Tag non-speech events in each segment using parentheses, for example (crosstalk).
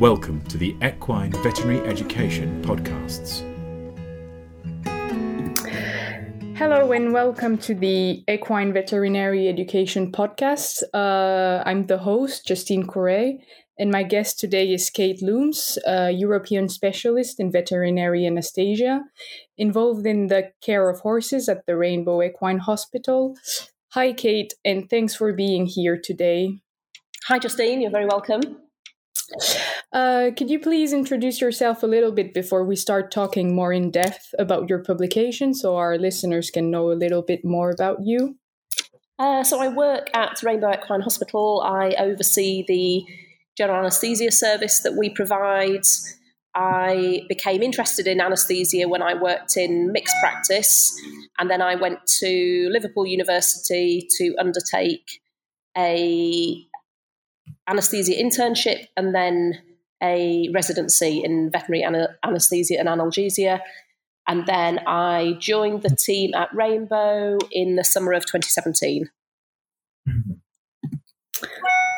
Welcome to the Equine Veterinary Education Podcasts. Hello and welcome to the Equine Veterinary Education Podcast. Uh, I'm the host, Justine Correa, and my guest today is Kate Loomes, a European specialist in veterinary anesthesia, involved in the care of horses at the Rainbow Equine Hospital. Hi, Kate, and thanks for being here today. Hi, Justine. You're very welcome. Uh, could you please introduce yourself a little bit before we start talking more in depth about your publication so our listeners can know a little bit more about you? Uh, so, I work at Rainbow Equine Hospital. I oversee the general anaesthesia service that we provide. I became interested in anaesthesia when I worked in mixed practice, and then I went to Liverpool University to undertake a anaesthesia internship and then a residency in veterinary ana- anaesthesia and analgesia. And then I joined the team at Rainbow in the summer of 2017.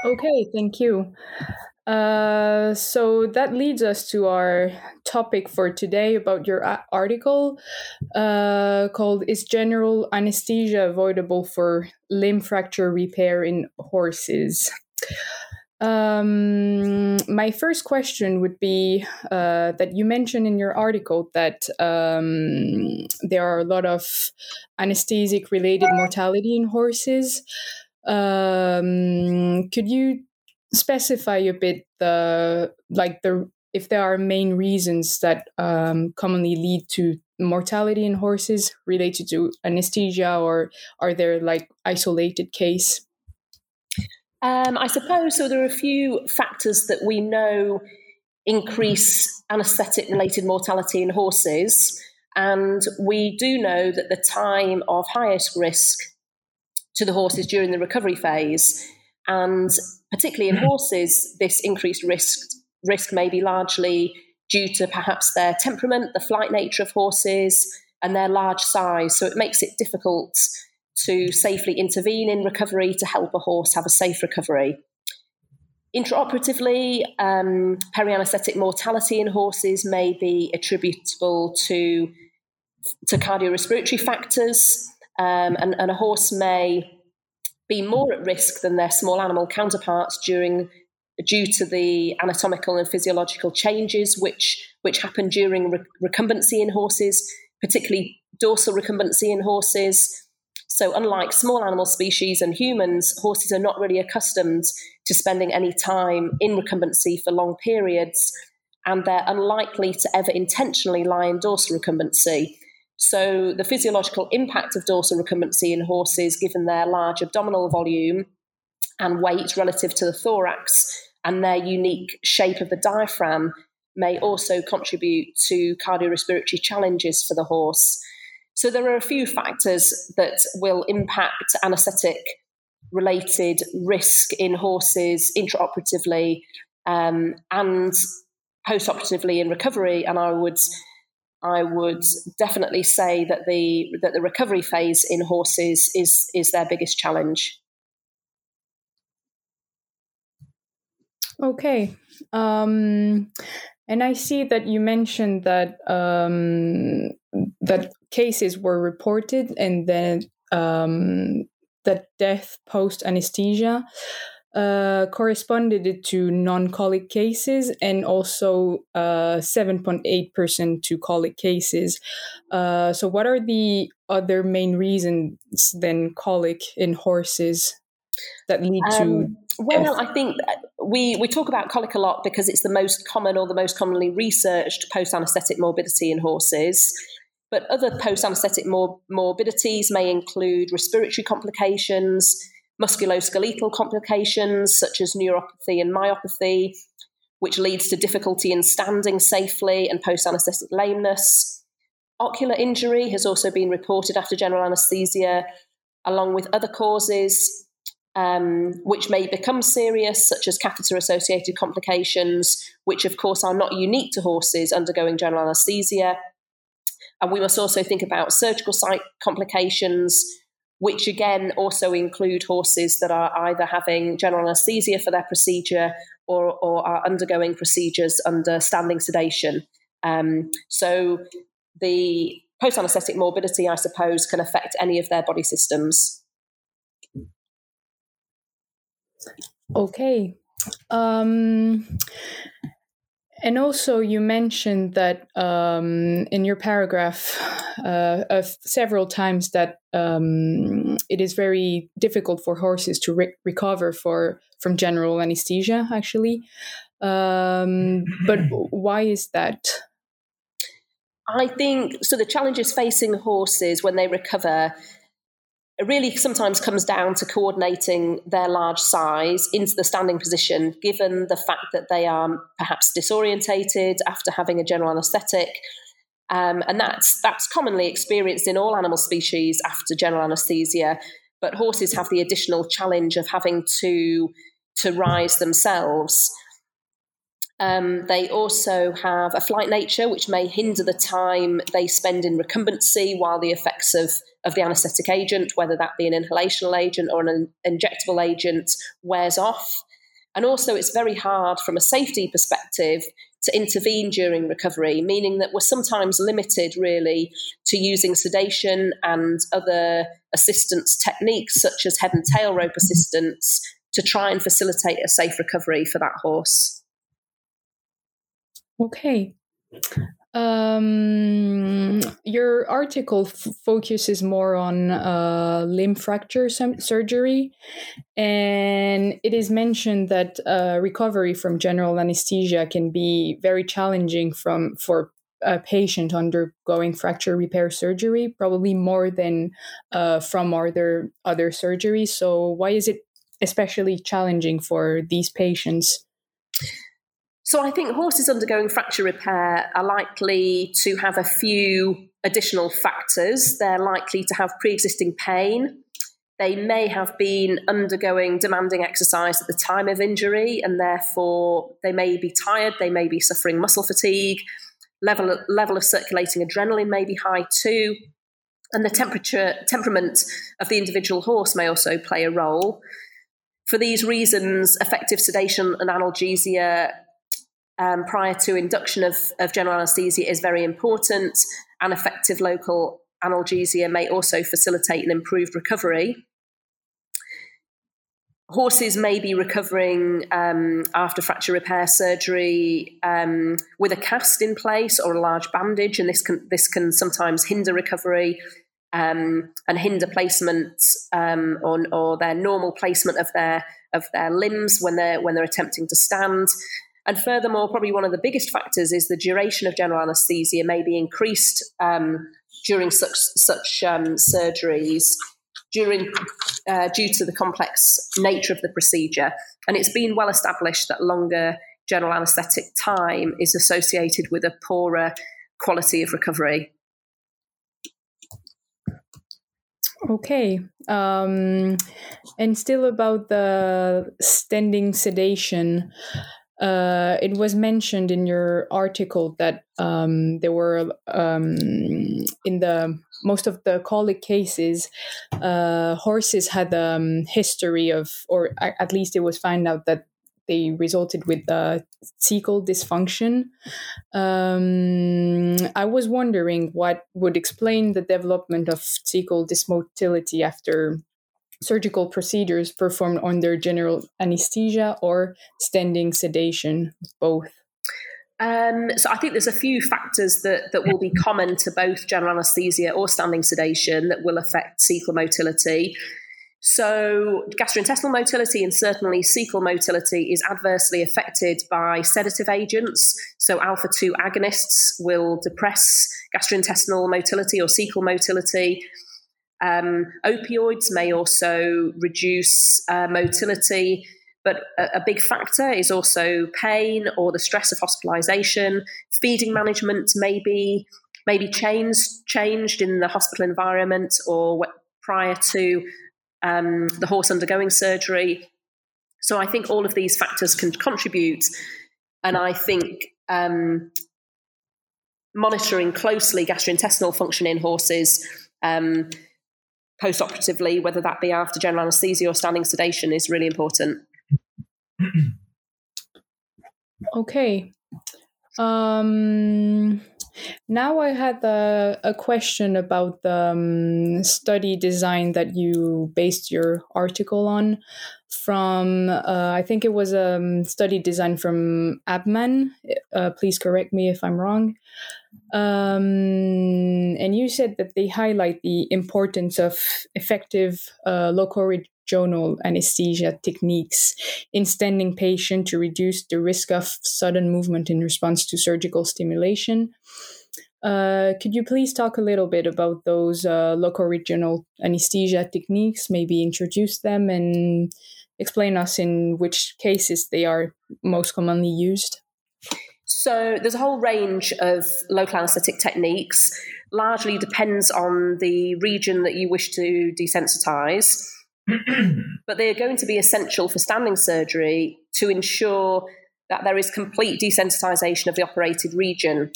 Okay, thank you. Uh, so that leads us to our topic for today about your article uh, called Is General Anesthesia Avoidable for Limb Fracture Repair in Horses? Um, my first question would be uh, that you mentioned in your article that um, there are a lot of anesthetic related mortality in horses. Um, could you specify a bit the like the if there are main reasons that um, commonly lead to mortality in horses related to anesthesia, or are there like isolated case? Um, I suppose so. There are a few factors that we know increase anaesthetic related mortality in horses. And we do know that the time of highest risk to the horses during the recovery phase, and particularly in horses, this increased risk risk may be largely due to perhaps their temperament, the flight nature of horses, and their large size. So it makes it difficult to safely intervene in recovery to help a horse have a safe recovery. Intraoperatively, um, perianesthetic mortality in horses may be attributable to, to cardiorespiratory factors, um, and, and a horse may be more at risk than their small animal counterparts during due to the anatomical and physiological changes which which happen during re- recumbency in horses, particularly dorsal recumbency in horses, so, unlike small animal species and humans, horses are not really accustomed to spending any time in recumbency for long periods, and they're unlikely to ever intentionally lie in dorsal recumbency. So, the physiological impact of dorsal recumbency in horses, given their large abdominal volume and weight relative to the thorax and their unique shape of the diaphragm, may also contribute to cardiorespiratory challenges for the horse. So there are a few factors that will impact anaesthetic related risk in horses intraoperatively um, and postoperatively in recovery. And I would I would definitely say that the that the recovery phase in horses is is their biggest challenge. Okay. Um, and I see that you mentioned that um, that cases were reported and then um, that death post anesthesia uh, corresponded to non-colic cases and also uh, 7.8% to colic cases. Uh, so, what are the other main reasons than colic in horses that lead um, to? Well, I think we, we talk about colic a lot because it's the most common or the most commonly researched post anesthetic morbidity in horses. But other post anesthetic mor- morbidities may include respiratory complications, musculoskeletal complications such as neuropathy and myopathy, which leads to difficulty in standing safely and post anesthetic lameness. Ocular injury has also been reported after general anesthesia, along with other causes, um, which may become serious, such as catheter associated complications, which of course are not unique to horses undergoing general anesthesia. And we must also think about surgical site complications, which again also include horses that are either having general anaesthesia for their procedure or, or are undergoing procedures under standing sedation. Um, so the post anaesthetic morbidity, I suppose, can affect any of their body systems. Okay. Um, and also, you mentioned that um, in your paragraph uh, of several times that um, it is very difficult for horses to re- recover for from general anesthesia. Actually, um, but (laughs) why is that? I think so. The challenges facing horses when they recover it really sometimes comes down to coordinating their large size into the standing position, given the fact that they are perhaps disorientated after having a general anaesthetic. Um, and that's that's commonly experienced in all animal species after general anaesthesia. But horses have the additional challenge of having to to rise themselves. Um, they also have a flight nature, which may hinder the time they spend in recumbency while the effects of, of the anaesthetic agent, whether that be an inhalational agent or an injectable agent, wears off. And also, it's very hard from a safety perspective to intervene during recovery, meaning that we're sometimes limited really to using sedation and other assistance techniques such as head and tail rope assistance to try and facilitate a safe recovery for that horse. Okay. Um, your article f- focuses more on uh, limb fracture surgery, and it is mentioned that uh, recovery from general anesthesia can be very challenging from for a patient undergoing fracture repair surgery, probably more than uh, from other other surgeries. So, why is it especially challenging for these patients? So I think horses undergoing fracture repair are likely to have a few additional factors. They're likely to have pre existing pain. They may have been undergoing demanding exercise at the time of injury, and therefore they may be tired, they may be suffering muscle fatigue. Level, level of circulating adrenaline may be high too. And the temperature, temperament of the individual horse may also play a role. For these reasons, effective sedation and analgesia um, prior to induction of, of general anaesthesia is very important, and effective local analgesia may also facilitate an improved recovery. Horses may be recovering um, after fracture repair surgery um, with a cast in place or a large bandage, and this can this can sometimes hinder recovery um, and hinder placement um, or, or their normal placement of their of their limbs when they're when they're attempting to stand. And furthermore, probably one of the biggest factors is the duration of general anaesthesia may be increased um, during such such um, surgeries during uh, due to the complex nature of the procedure. And it's been well established that longer general anaesthetic time is associated with a poorer quality of recovery. Okay. Um, and still about the standing sedation. Uh, it was mentioned in your article that um, there were um, in the most of the colic cases, uh, horses had a um, history of, or at least it was found out that they resulted with the cecal dysfunction. Um, I was wondering what would explain the development of cecal dysmotility after surgical procedures performed under general anesthesia or standing sedation, both? Um, so I think there's a few factors that, that will be common to both general anesthesia or standing sedation that will affect cecal motility. So gastrointestinal motility and certainly cecal motility is adversely affected by sedative agents. So alpha 2 agonists will depress gastrointestinal motility or cecal motility um, opioids may also reduce uh, motility, but a, a, big factor is also pain or the stress of hospitalization. Feeding management may be, may be changed, changed in the hospital environment or prior to um, the horse undergoing surgery. So I think all of these factors can contribute. And I think um, monitoring closely gastrointestinal function in horses um, post-operatively, whether that be after general anaesthesia or standing sedation, is really important. (clears throat) Okay. Um, now I had a, a question about the um, study design that you based your article on from, uh, I think it was a um, study design from Abman. Uh, please correct me if I'm wrong. Um, and you said that they highlight the importance of effective uh, local regional anesthesia techniques in standing patient to reduce the risk of sudden movement in response to surgical stimulation. Uh, could you please talk a little bit about those uh, local regional anesthesia techniques, maybe introduce them and explain us in which cases they are most commonly used? So there's a whole range of local anaesthetic techniques, largely depends on the region that you wish to desensitize. (clears throat) but they are going to be essential for standing surgery to ensure that there is complete desensitization of the operated region.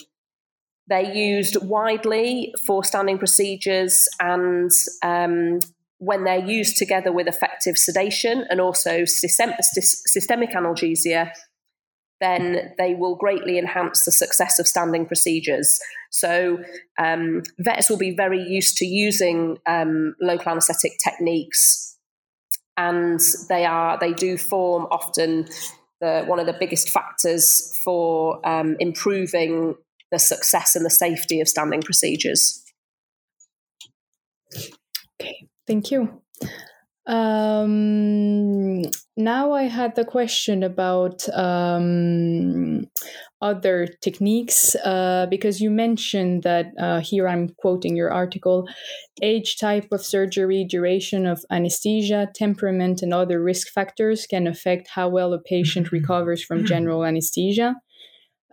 They're used widely for standing procedures and um, when they're used together with effective sedation and also system- systemic analgesia, then they will greatly enhance the success of standing procedures. So, um, vets will be very used to using um, local anaesthetic techniques, and they are they do form often the one of the biggest factors for um, improving the success and the safety of standing procedures. Okay, thank you. Um, now I had the question about um, other techniques uh, because you mentioned that uh, here I'm quoting your article age, type of surgery, duration of anesthesia, temperament, and other risk factors can affect how well a patient recovers from general anesthesia.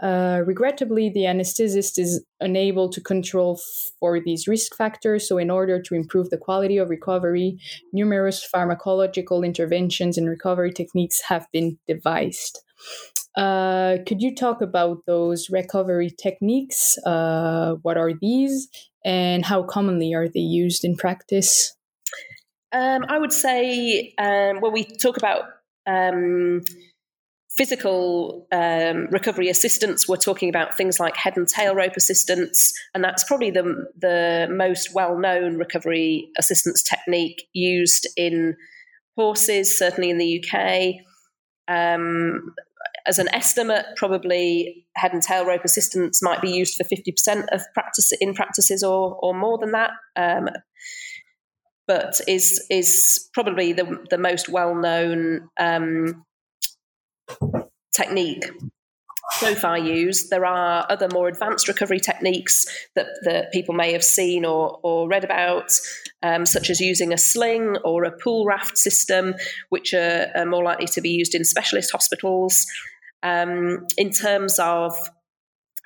Uh, regrettably, the anesthetist is unable to control for these risk factors. So, in order to improve the quality of recovery, numerous pharmacological interventions and recovery techniques have been devised. Uh, could you talk about those recovery techniques? Uh, what are these, and how commonly are they used in practice? Um, I would say, um, when we talk about um, physical um, recovery assistance, we're talking about things like head and tail rope assistance, and that's probably the the most well known recovery assistance technique used in horses, certainly in the UK. Um, as an estimate, probably head and tail rope assistance might be used for fifty percent of practice in practices, or or more than that. Um, but is is probably the the most well known um, technique so far used. There are other more advanced recovery techniques that, that people may have seen or, or read about, um, such as using a sling or a pool raft system, which are, are more likely to be used in specialist hospitals. Um, in terms of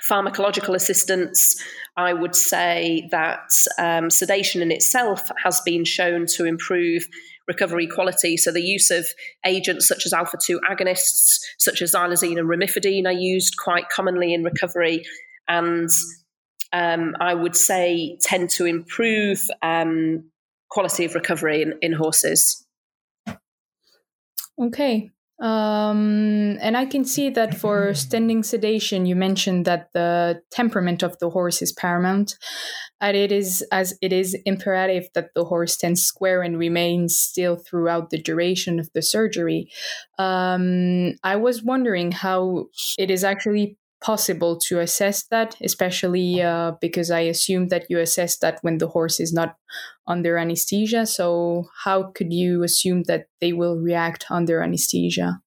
pharmacological assistance, I would say that um, sedation in itself has been shown to improve recovery quality. So the use of agents such as alpha 2 agonists, such as xylazine and romifidine, are used quite commonly in recovery. And um, I would say tend to improve um, quality of recovery in, in horses. Okay. Um, and I can see that for standing sedation, you mentioned that the temperament of the horse is paramount and it is as it is imperative that the horse stands square and remains still throughout the duration of the surgery. Um, I was wondering how it is actually possible to assess that, especially uh, because I assume that you assess that when the horse is not under anesthesia. So, how could you assume that they will react under anesthesia?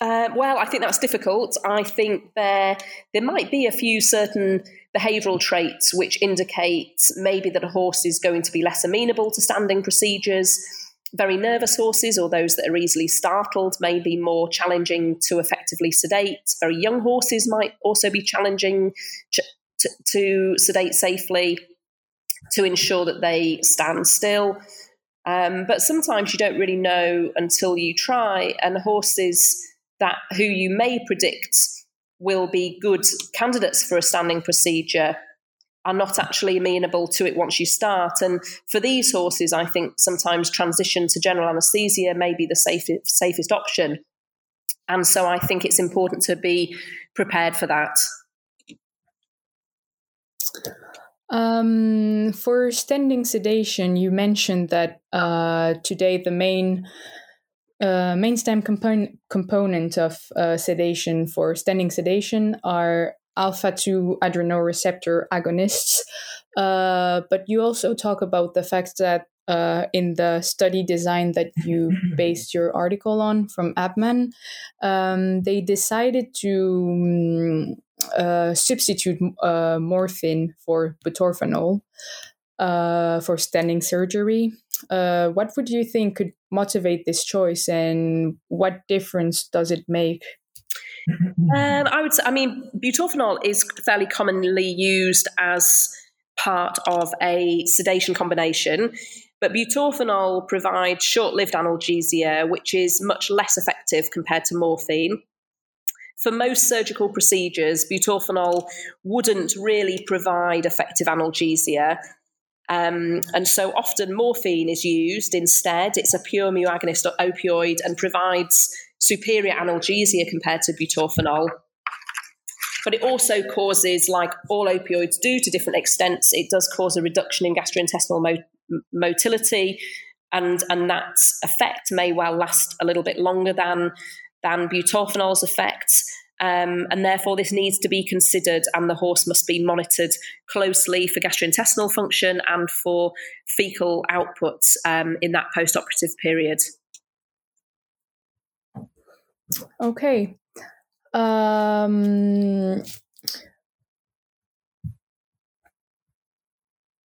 Uh, well, I think that's difficult. I think there there might be a few certain behavioural traits which indicate maybe that a horse is going to be less amenable to standing procedures. Very nervous horses or those that are easily startled may be more challenging to effectively sedate. Very young horses might also be challenging to, to, sedate safely to ensure that they stand still. Um, but sometimes you don't really know until you try, and horses that who you may predict will be good candidates for a standing procedure are not actually amenable to it once you start. And for these horses, I think sometimes transition to general anaesthesia may be the safest, safest option. And so I think it's important to be prepared for that. Um, for standing sedation, you mentioned that uh, today the main uh, main stem component component of uh, sedation for standing sedation are alpha 2 adrenoreceptor agonists. Uh, but you also talk about the fact that uh, in the study design that you (laughs) based your article on from ABMAN, um, they decided to um, uh, substitute uh, morphine for butorphanol uh, for standing surgery. Uh, what would you think could motivate this choice, and what difference does it make? Um, I would say, I mean, butorphanol is fairly commonly used as part of a sedation combination. But butorphanol provides short lived analgesia, which is much less effective compared to morphine. For most surgical procedures, butorphanol wouldn't really provide effective analgesia. Um, and so often morphine is used instead. It's a pure mu agonist opioid and provides superior analgesia compared to butorphanol. But it also causes, like all opioids do to different extents, it does cause a reduction in gastrointestinal mo- motility, and and that effect may well last a little bit longer than than butorphanol's effects. Um, and therefore, this needs to be considered, and the horse must be monitored closely for gastrointestinal function and for fecal outputs um, in that post operative period. Okay. Um,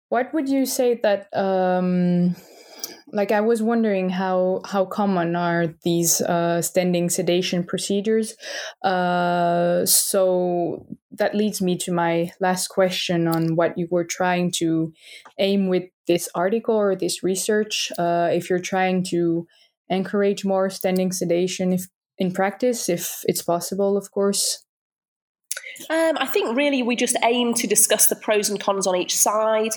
what would you say that um, like I was wondering how how common are these uh, standing sedation procedures. Uh, so that leads me to my last question on what you were trying to aim with this article or this research. Uh, if you're trying to encourage more standing sedation, if in practice, if it's possible, of course. Um, I think really we just aim to discuss the pros and cons on each side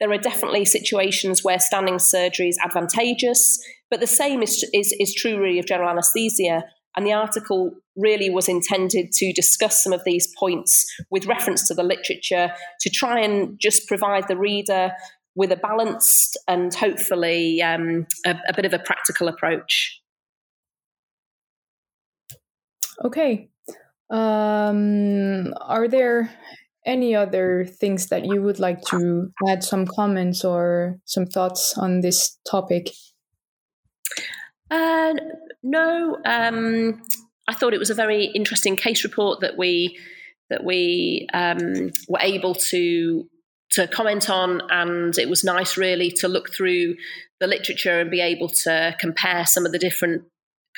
there are definitely situations where standing surgery is advantageous, but the same is, is, is true really of general anaesthesia. And the article really was intended to discuss some of these points with reference to the literature to try and just provide the reader with a balanced and hopefully um, a, a bit of a practical approach. Okay. Um, are there any other things that you would like to add some comments or some thoughts on this topic? Uh, no, um, I thought it was a very interesting case report that we that we um, were able to to comment on, and it was nice really to look through the literature and be able to compare some of the different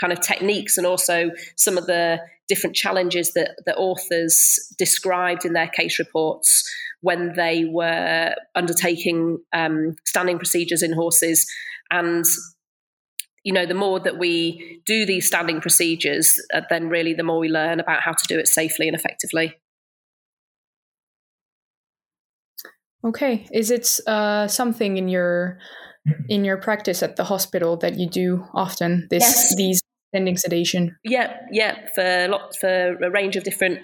kind of techniques and also some of the different challenges that the authors described in their case reports when they were undertaking um, standing procedures in horses. And you know, the more that we do these standing procedures, uh, then really the more we learn about how to do it safely and effectively. Okay, is it uh, something in your in your practice at the hospital that you do often? This yes. these standing sedation? Yeah, yeah, for lots for a range of different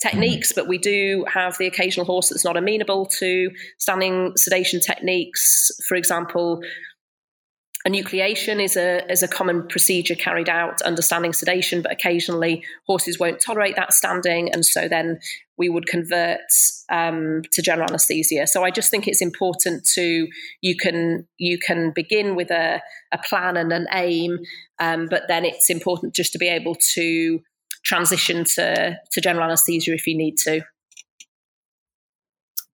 techniques, but we do have the occasional horse that's not amenable to standing sedation techniques. For example, Enucleation is a is a common procedure carried out under standing sedation, but occasionally horses won't tolerate that standing, and so then we would convert um, to general anaesthesia. So I just think it's important to you can you can begin with a, a plan and an aim, um, but then it's important just to be able to transition to to general anaesthesia if you need to.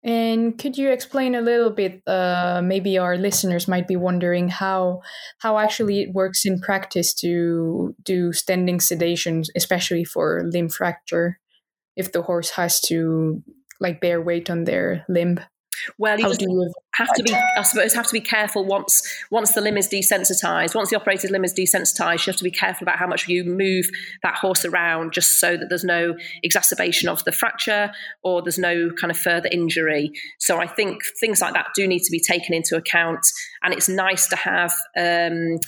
And could you explain a little bit? Uh, maybe our listeners might be wondering how how actually it works in practice to do standing sedation, especially for limb fracture, if the horse has to like bear weight on their limb. Well, you, you have to be, I suppose, have to be careful once once the limb is desensitized, once the operated limb is desensitized, you have to be careful about how much you move that horse around, just so that there's no exacerbation of the fracture or there's no kind of further injury. So I think things like that do need to be taken into account, and it's nice to have. Um,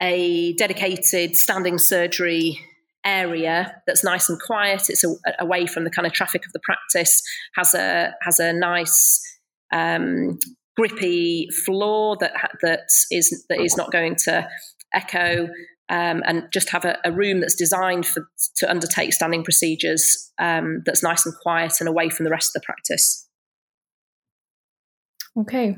a dedicated standing surgery area that's nice and quiet. It's a, away from the kind of traffic of the practice. has a has a nice um, grippy floor that that is that is not going to echo. Um, and just have a, a, room that's designed for to undertake standing procedures um, that's nice and quiet and away from the rest of the practice. Okay,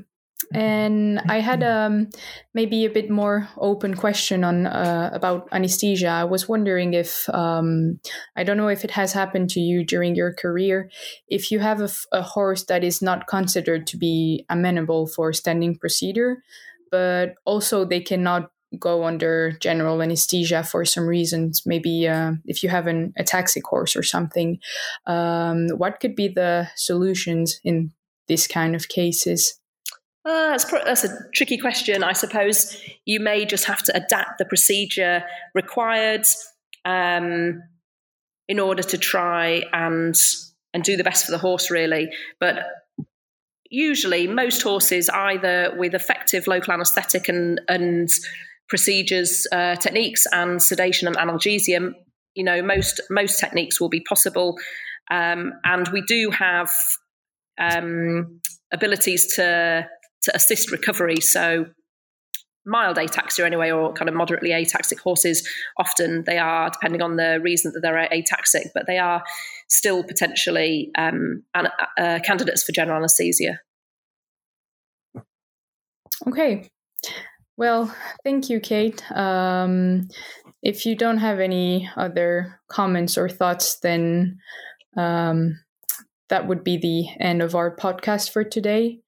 and I had um, maybe a bit more open question on uh, about anesthesia. I was wondering if um, I don't know if it has happened to you during your career. If you have a, a horse that is not considered to be amenable for standing procedure, but also they cannot go under general anesthesia for some reasons. Maybe uh, if you have an ataxic horse or something, um, what could be the solutions in this kind of cases? Uh, that's, pro- that's a tricky question. I suppose you may just have to adapt the procedure required um, in order to try and and do the best for the horse, really. But usually, most horses, either with effective local anaesthetic and and procedures, uh, techniques, and sedation and analgesia, you know, most most techniques will be possible. Um, and we do have um, abilities to to assist recovery. So mild ataxia anyway, or kind of moderately ataxic horses, often they are, depending on the reason that they're ataxic, but they are still potentially um, uh, candidates for general anesthesia. Okay. Well, thank you, Kate. Um, if you don't have any other comments or thoughts, then um, that would be the end of our podcast for today.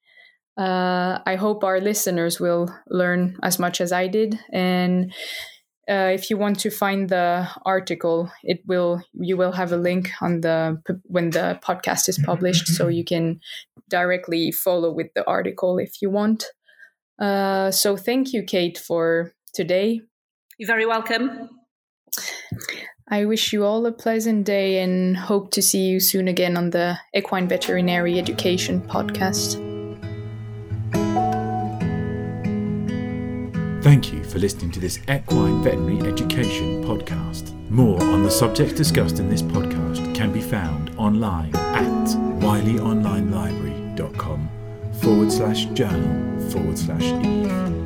Uh, I hope our listeners will learn as much as I did. And uh, if you want to find the article, it will you will have a link on the when the podcast is published, so you can directly follow with the article if you want. Uh, so thank you, Kate, for today. You're very welcome. I wish you all a pleasant day and hope to see you soon again on the Equine Veterinary Education podcast. Thank you for listening to this Equine Veterinary Education podcast. More on the subjects discussed in this podcast can be found online at wileyonlinelibrary.com forward slash journal forward slash eve.